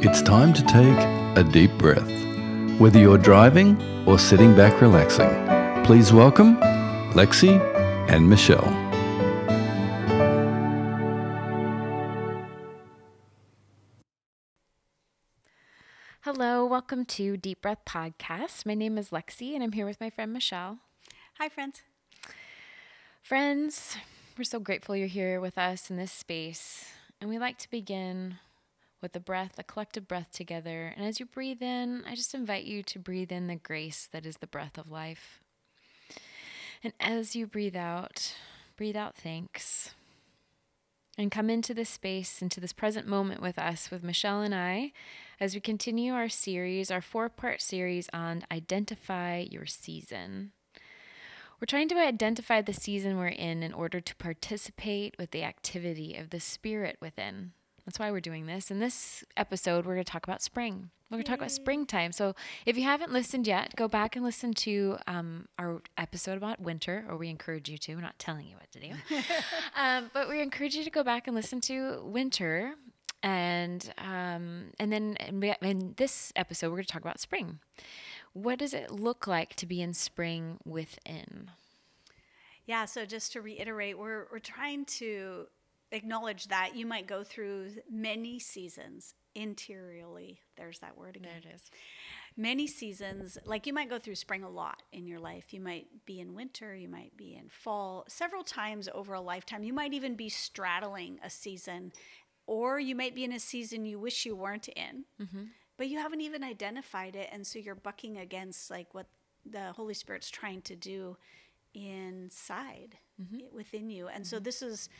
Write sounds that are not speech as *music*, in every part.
It's time to take a deep breath. Whether you're driving or sitting back relaxing, please welcome Lexi and Michelle. Hello, welcome to Deep Breath Podcast. My name is Lexi and I'm here with my friend Michelle. Hi, friends. Friends, we're so grateful you're here with us in this space. And we like to begin with a breath, a collective breath together. And as you breathe in, I just invite you to breathe in the grace that is the breath of life. And as you breathe out, breathe out thanks. And come into this space, into this present moment with us, with Michelle and I, as we continue our series, our four part series on Identify Your Season. We're trying to identify the season we're in in order to participate with the activity of the spirit within. That's why we're doing this. In this episode, we're going to talk about spring. We're going to talk about springtime. So if you haven't listened yet, go back and listen to um, our episode about winter, or we encourage you to. We're not telling you what to do. *laughs* um, but we encourage you to go back and listen to winter. And um, and then in this episode, we're going to talk about spring. What does it look like to be in spring within? Yeah, so just to reiterate, we're, we're trying to acknowledge that you might go through many seasons interiorly. There's that word again. There it is. Many seasons, like you might go through spring a lot in your life. You might be in winter, you might be in fall, several times over a lifetime. You might even be straddling a season, or you might be in a season you wish you weren't in. Mm-hmm but you haven't even identified it and so you're bucking against like what the holy spirit's trying to do inside mm-hmm. within you and mm-hmm. so this is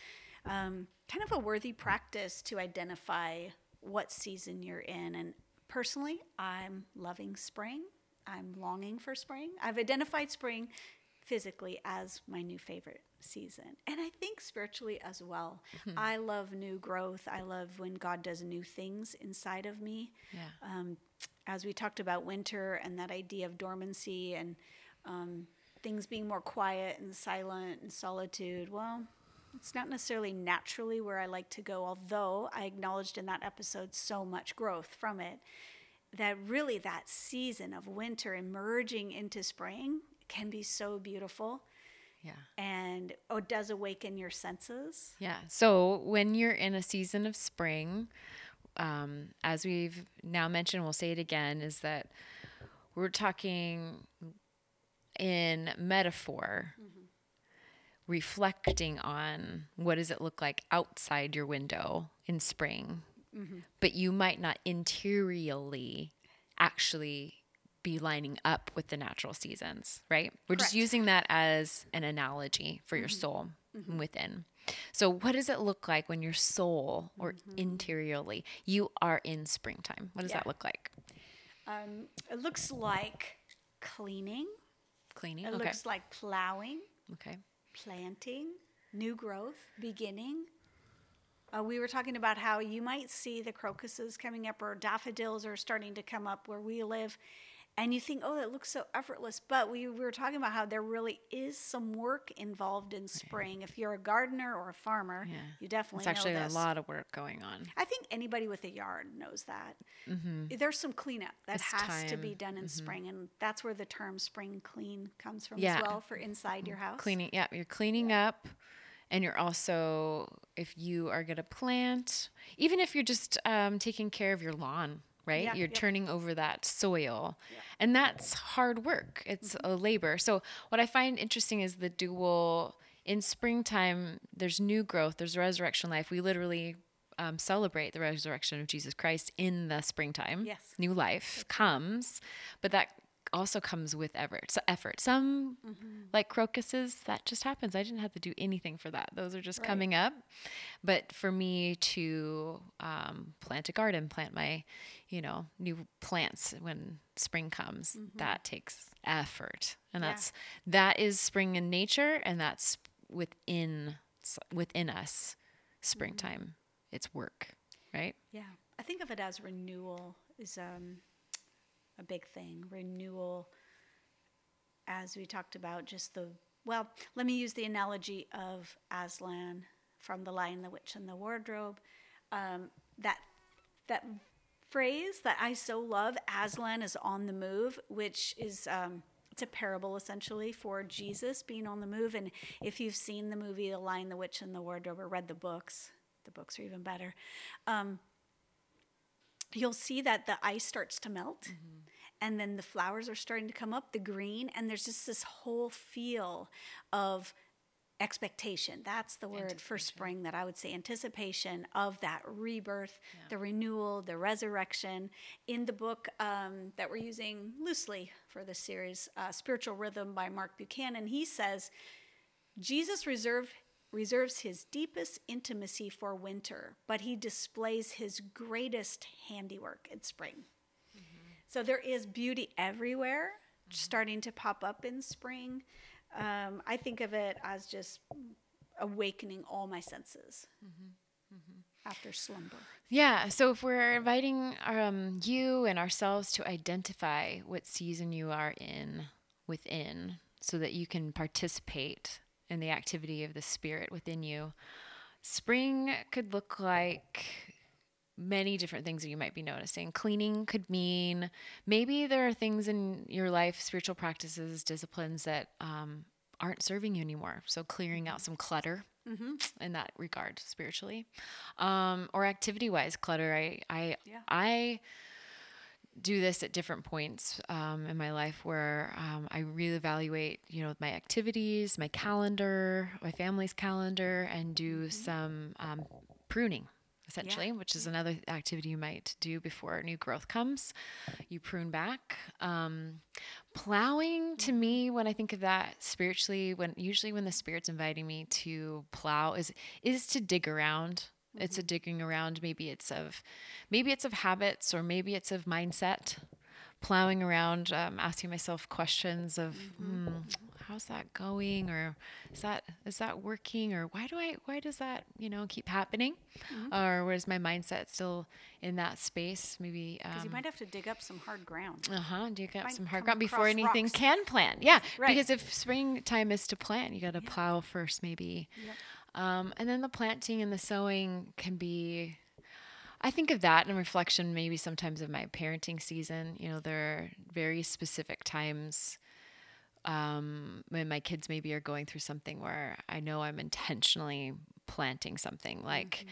um, kind of a worthy practice to identify what season you're in and personally i'm loving spring i'm longing for spring i've identified spring physically as my new favorite season. And I think spiritually as well. Mm-hmm. I love new growth. I love when God does new things inside of me. Yeah. Um, as we talked about winter and that idea of dormancy and um, things being more quiet and silent and solitude, well, it's not necessarily naturally where I like to go, although I acknowledged in that episode so much growth from it. That really, that season of winter emerging into spring can be so beautiful. Yeah. And oh, does awaken your senses. Yeah. So when you're in a season of spring, um, as we've now mentioned, we'll say it again, is that we're talking in metaphor, mm-hmm. Reflecting on what does it look like outside your window in spring, mm-hmm. but you might not interiorly actually be lining up with the natural seasons, right? We're Correct. just using that as an analogy for your mm-hmm. soul mm-hmm. within. So, what does it look like when your soul or mm-hmm. interiorly you are in springtime? What does yeah. that look like? Um, it looks like cleaning. Cleaning. It okay. looks like plowing. Okay. Planting, new growth, beginning. Uh, we were talking about how you might see the crocuses coming up or daffodils are starting to come up where we live and you think, oh, that looks so effortless. But we, we were talking about how there really is some work involved in spring. If you're a gardener or a farmer, yeah. you definitely it's actually a lot of work going on. I think anybody with a yard knows that. Mm-hmm. There's some cleanup that it's has time. to be done in mm-hmm. spring, and that's where the term spring clean comes from yeah. as well for inside your house. Cleaning, yeah, you're cleaning up and you're also if you are going to plant even if you're just um, taking care of your lawn right? Yeah, You're turning over that soil. Yeah. And that's hard work. It's mm-hmm. a labor. So what I find interesting is the dual in springtime there's new growth, there's resurrection life. We literally um, celebrate the resurrection of Jesus Christ in the springtime. Yes. New life comes, but that also comes with effort. So effort. Some mm-hmm. like crocuses, that just happens. I didn't have to do anything for that. Those are just right. coming up. But for me to um, plant a garden, plant my, you know, new plants when spring comes, mm-hmm. that takes effort, and yeah. that's that is spring in nature, and that's within within us. Springtime, mm-hmm. it's work, right? Yeah, I think of it as renewal. Is um a big thing. Renewal, as we talked about, just the, well, let me use the analogy of Aslan from The Lion, the Witch, and the Wardrobe. Um, that that phrase that I so love, Aslan is on the move, which is um, it's a parable essentially for Jesus being on the move. And if you've seen the movie The Lion, the Witch, and the Wardrobe, or read the books, the books are even better. Um, you'll see that the ice starts to melt. Mm-hmm. And then the flowers are starting to come up, the green, and there's just this whole feel of expectation. That's the word for spring that I would say anticipation of that rebirth, yeah. the renewal, the resurrection. In the book um, that we're using loosely for this series, uh, Spiritual Rhythm by Mark Buchanan, he says Jesus reserve, reserves his deepest intimacy for winter, but he displays his greatest handiwork in spring. Mm-hmm. So there is beauty everywhere, mm-hmm. starting to pop up in spring. Um, I think of it as just awakening all my senses mm-hmm. Mm-hmm. after slumber. Yeah. So if we're inviting um, you and ourselves to identify what season you are in within, so that you can participate in the activity of the spirit within you, spring could look like many different things that you might be noticing. Cleaning could mean maybe there are things in your life, spiritual practices, disciplines that um, aren't serving you anymore. So clearing out some clutter. Mm-hmm. In that regard, spiritually, um, or activity-wise, clutter. I, I, yeah. I do this at different points um, in my life where um, I reevaluate, you know, my activities, my calendar, my family's calendar, and do mm-hmm. some um, pruning essentially, yeah. which is another activity you might do before new growth comes. You prune back. Um, plowing to me, when I think of that spiritually, when usually when the spirit's inviting me to plow is is to dig around. Mm-hmm. It's a digging around. Maybe it's of, maybe it's of habits, or maybe it's of mindset. Plowing around, um, asking myself questions of, mm-hmm. hmm, how's that going or is that is that working or why do I why does that you know keep happening mm-hmm. or where's my mindset still in that space maybe because um, you might have to dig up some hard ground uh-huh dig up some hard ground before anything rocks. can plant *laughs* yeah right. because if springtime is to plant you got to yeah. plow first maybe yep. Um, and then the planting and the sowing can be I think of that in reflection, maybe sometimes of my parenting season. You know, there are very specific times um, when my kids maybe are going through something where I know I'm intentionally planting something like. Mm-hmm.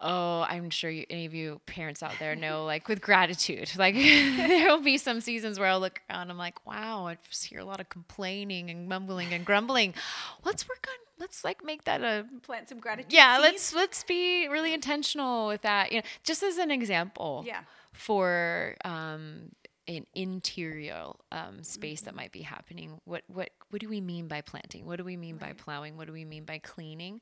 Oh, I'm sure you, any of you parents out there *laughs* know, like with gratitude, *laughs* like *laughs* there will be some seasons where I'll look around, I'm like, wow, I just hear a lot of complaining and mumbling and grumbling. Let's work on, let's like make that a plant some gratitude. Yeah, seeds. let's let's be really intentional with that. You know, just as an example. Yeah. For um, an interior um, space mm-hmm. that might be happening. What what what do we mean by planting? What do we mean right. by plowing? What do we mean by cleaning?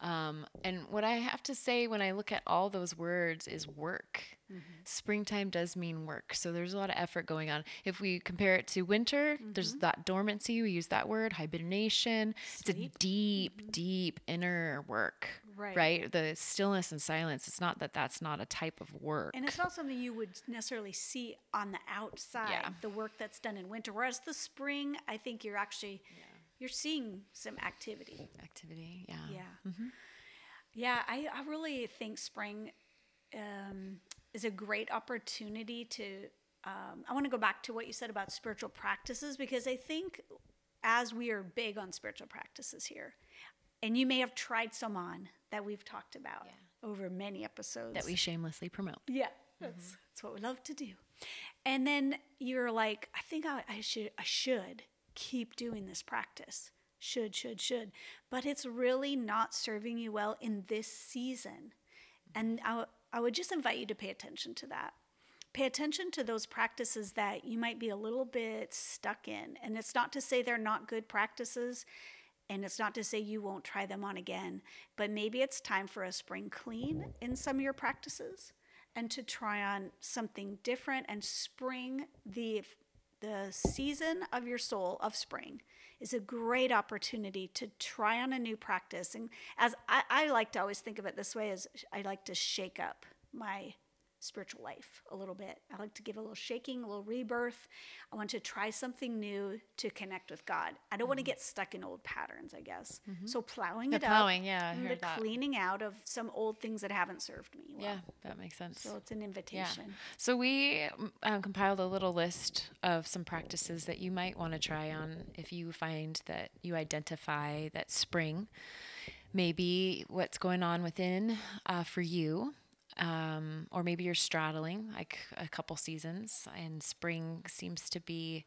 Um, and what I have to say when I look at all those words is work. Mm-hmm. Springtime does mean work. So there's a lot of effort going on. If we compare it to winter, mm-hmm. there's that dormancy. We use that word, hibernation. It's a deep, mm-hmm. deep inner work. Right. right. The stillness and silence. It's not that that's not a type of work. And it's not something you would necessarily see on the outside, yeah. the work that's done in winter. Whereas the spring, I think you're actually. Yeah you're seeing some activity. Activity, yeah. Yeah. Mm-hmm. Yeah, I, I really think spring um, is a great opportunity to. Um, I want to go back to what you said about spiritual practices because I think as we are big on spiritual practices here, and you may have tried some on that we've talked about yeah. over many episodes that we shamelessly promote. Yeah, that's, mm-hmm. that's what we love to do. And then you're like, I think I, I should, I should keep doing this practice. Should, should, should. But it's really not serving you well in this season. And I, I would just invite you to pay attention to that. Pay attention to those practices that you might be a little bit stuck in. And it's not to say they're not good practices, and it's not to say you won't try them on again, but maybe it's time for a spring clean in some of your practices and to try on something different and spring the the season of your soul of spring is a great opportunity to try on a new practice. And as I, I like to always think of it this way, as I like to shake up my spiritual life a little bit. I like to give a little shaking, a little rebirth. I want to try something new to connect with God. I don't want to get stuck in old patterns, I guess. So plowing The it plowing, up, yeah, the that. cleaning out of some old things that haven't served me. Well. Yeah, that makes sense. So it's an invitation. Yeah. So we um, compiled a little list of some practices that you might want to try on if you find that you identify that spring may be what's going on within uh, for you. Um, or maybe you're straddling like a couple seasons, and spring seems to be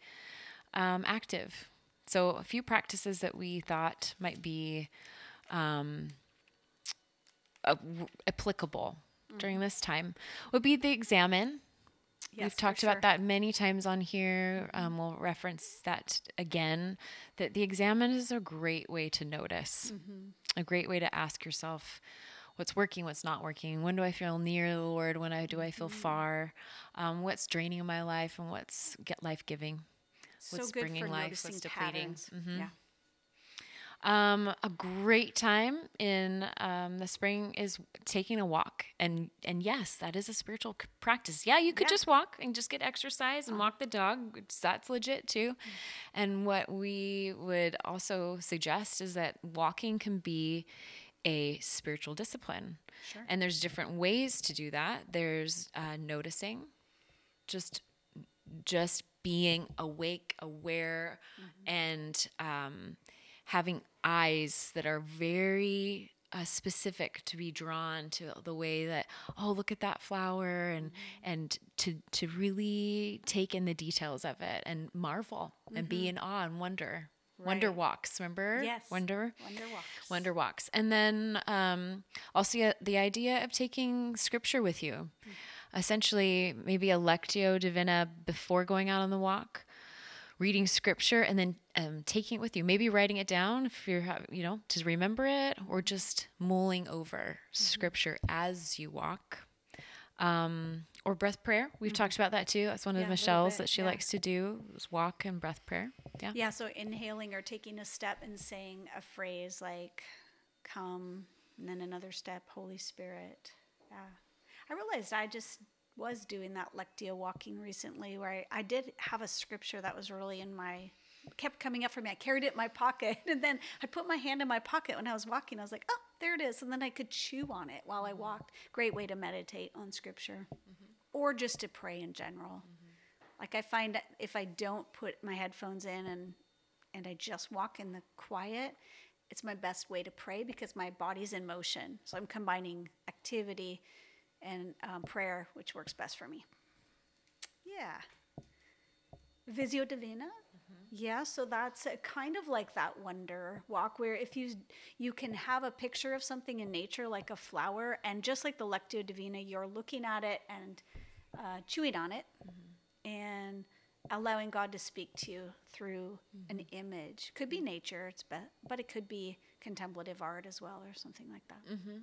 um, active. So, a few practices that we thought might be um, uh, w- applicable during this time would be the Examen. Yes, We've talked sure. about that many times on here. Um, we'll reference that again. That the Examen is a great way to notice, Mm-hmm. a great way to ask yourself what's working, what's not working. When do I feel near the Lord? When I do I Mm-hmm. feel far? Um, what's draining my life and what's get life giving? So What's good bringing for life, what's depleting. Mhm. Yeah. Um, a great time in um, the spring is taking a walk, and and yes, that is a spiritual c- practice. Yeah, you could Yeah. just walk and just get exercise and walk the dog. which That's legit too. And what we would also suggest is that walking can be a spiritual discipline, Sure. and there's different ways to do that. There's uh, noticing, just just being awake, aware, and um, having eyes that are very uh, specific to be drawn to the way that oh look at that flower and and to to really take in the details of it and marvel and be in awe and wonder wonder walks remember? Yes. wonder? Wonder walks. wonder walks. And then um, also the idea of taking scripture with you. Essentially maybe a lectio divina before going out on the walk reading scripture and then um, taking it with you. Maybe writing it down if you're you know to remember it or just mulling over scripture as you walk um, or breath prayer we've talked about that too that's one Yeah, of michelle's bit, that she yeah. likes to do is walk and breath prayer yeah Yeah, so inhaling or taking a step and saying a phrase like come, and then another step, Holy Spirit. Yeah. I realized I just was doing that Lectio walking recently where I, I did have a scripture that was really in my kept coming up for me. I carried it in my pocket *laughs* and then I put my hand in my pocket when I was walking. I was like, oh, there it is. And then I could chew on it while I mm-hmm. walked. Great way to meditate on scripture mm-hmm. or just to pray in general. Mm-hmm. Like I find if I don't put my headphones in and and I just walk in the quiet, it's my best way to pray because my body's in motion. So I'm combining activity and um, prayer, which works best for me. Yeah. Visio Divina. Yeah, so that's a kind of like that wonder walk where if you you can have a picture of something in nature like a flower and just like the Lectio Divina, you're looking at it and uh, chewing on it and allowing God to speak to you through an image. Could be nature, it's be- but it could be contemplative art as well or something like that. Mm-hmm.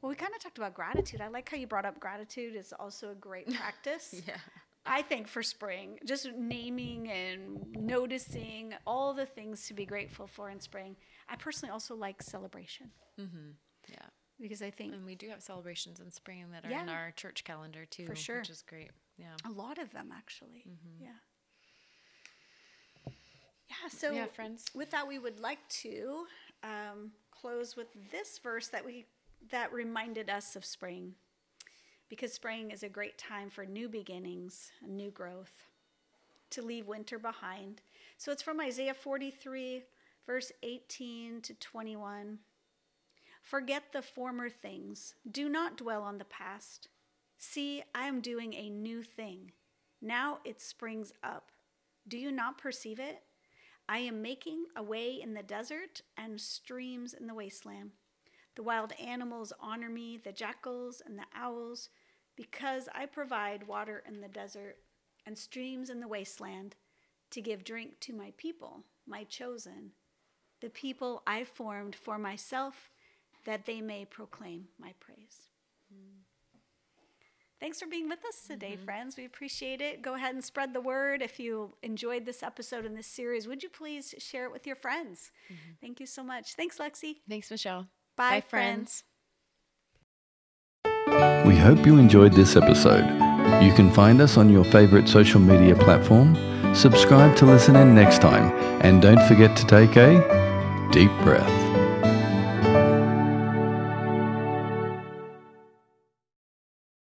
Well, we kind of talked about gratitude. I like how you brought up gratitude is also a great *laughs* practice. yeah *laughs* I think for spring, just naming and noticing all the things to be grateful for in spring. I personally also like celebration Mm-hmm. yeah because I think And we do have celebrations in spring that are in our church calendar too, For sure. which is great. Yeah. a lot of them actually. Yeah. Yeah. So Yeah, friends. with that, we would like to um, close with this verse that we that reminded us of spring, because spring is a great time for new beginnings and new growth, to leave winter behind. So it's from Isaiah 43, verse 18 to 21. Forget the former things. Do not dwell on the past. See, I am doing a new thing. Now it springs up. Do you not perceive it? I am making a way in the desert and streams in the wasteland. The wild animals honor me, the jackals and the owls, because I provide water in the desert and streams in the wasteland to give drink to my people, my chosen, the people I formed for myself, that they may proclaim my praise. Thanks for being with us today, mm-hmm. friends. We appreciate it. Go ahead and spread the word. If you enjoyed this episode in this series, would you please share it with your friends? Mm-hmm. Thank you so much. Thanks, Lexi. Thanks, Michelle. Bye, friends. We hope you enjoyed this episode. You can find us on your favorite social media platform. Subscribe to listen in next time, and don't forget to take a deep breath.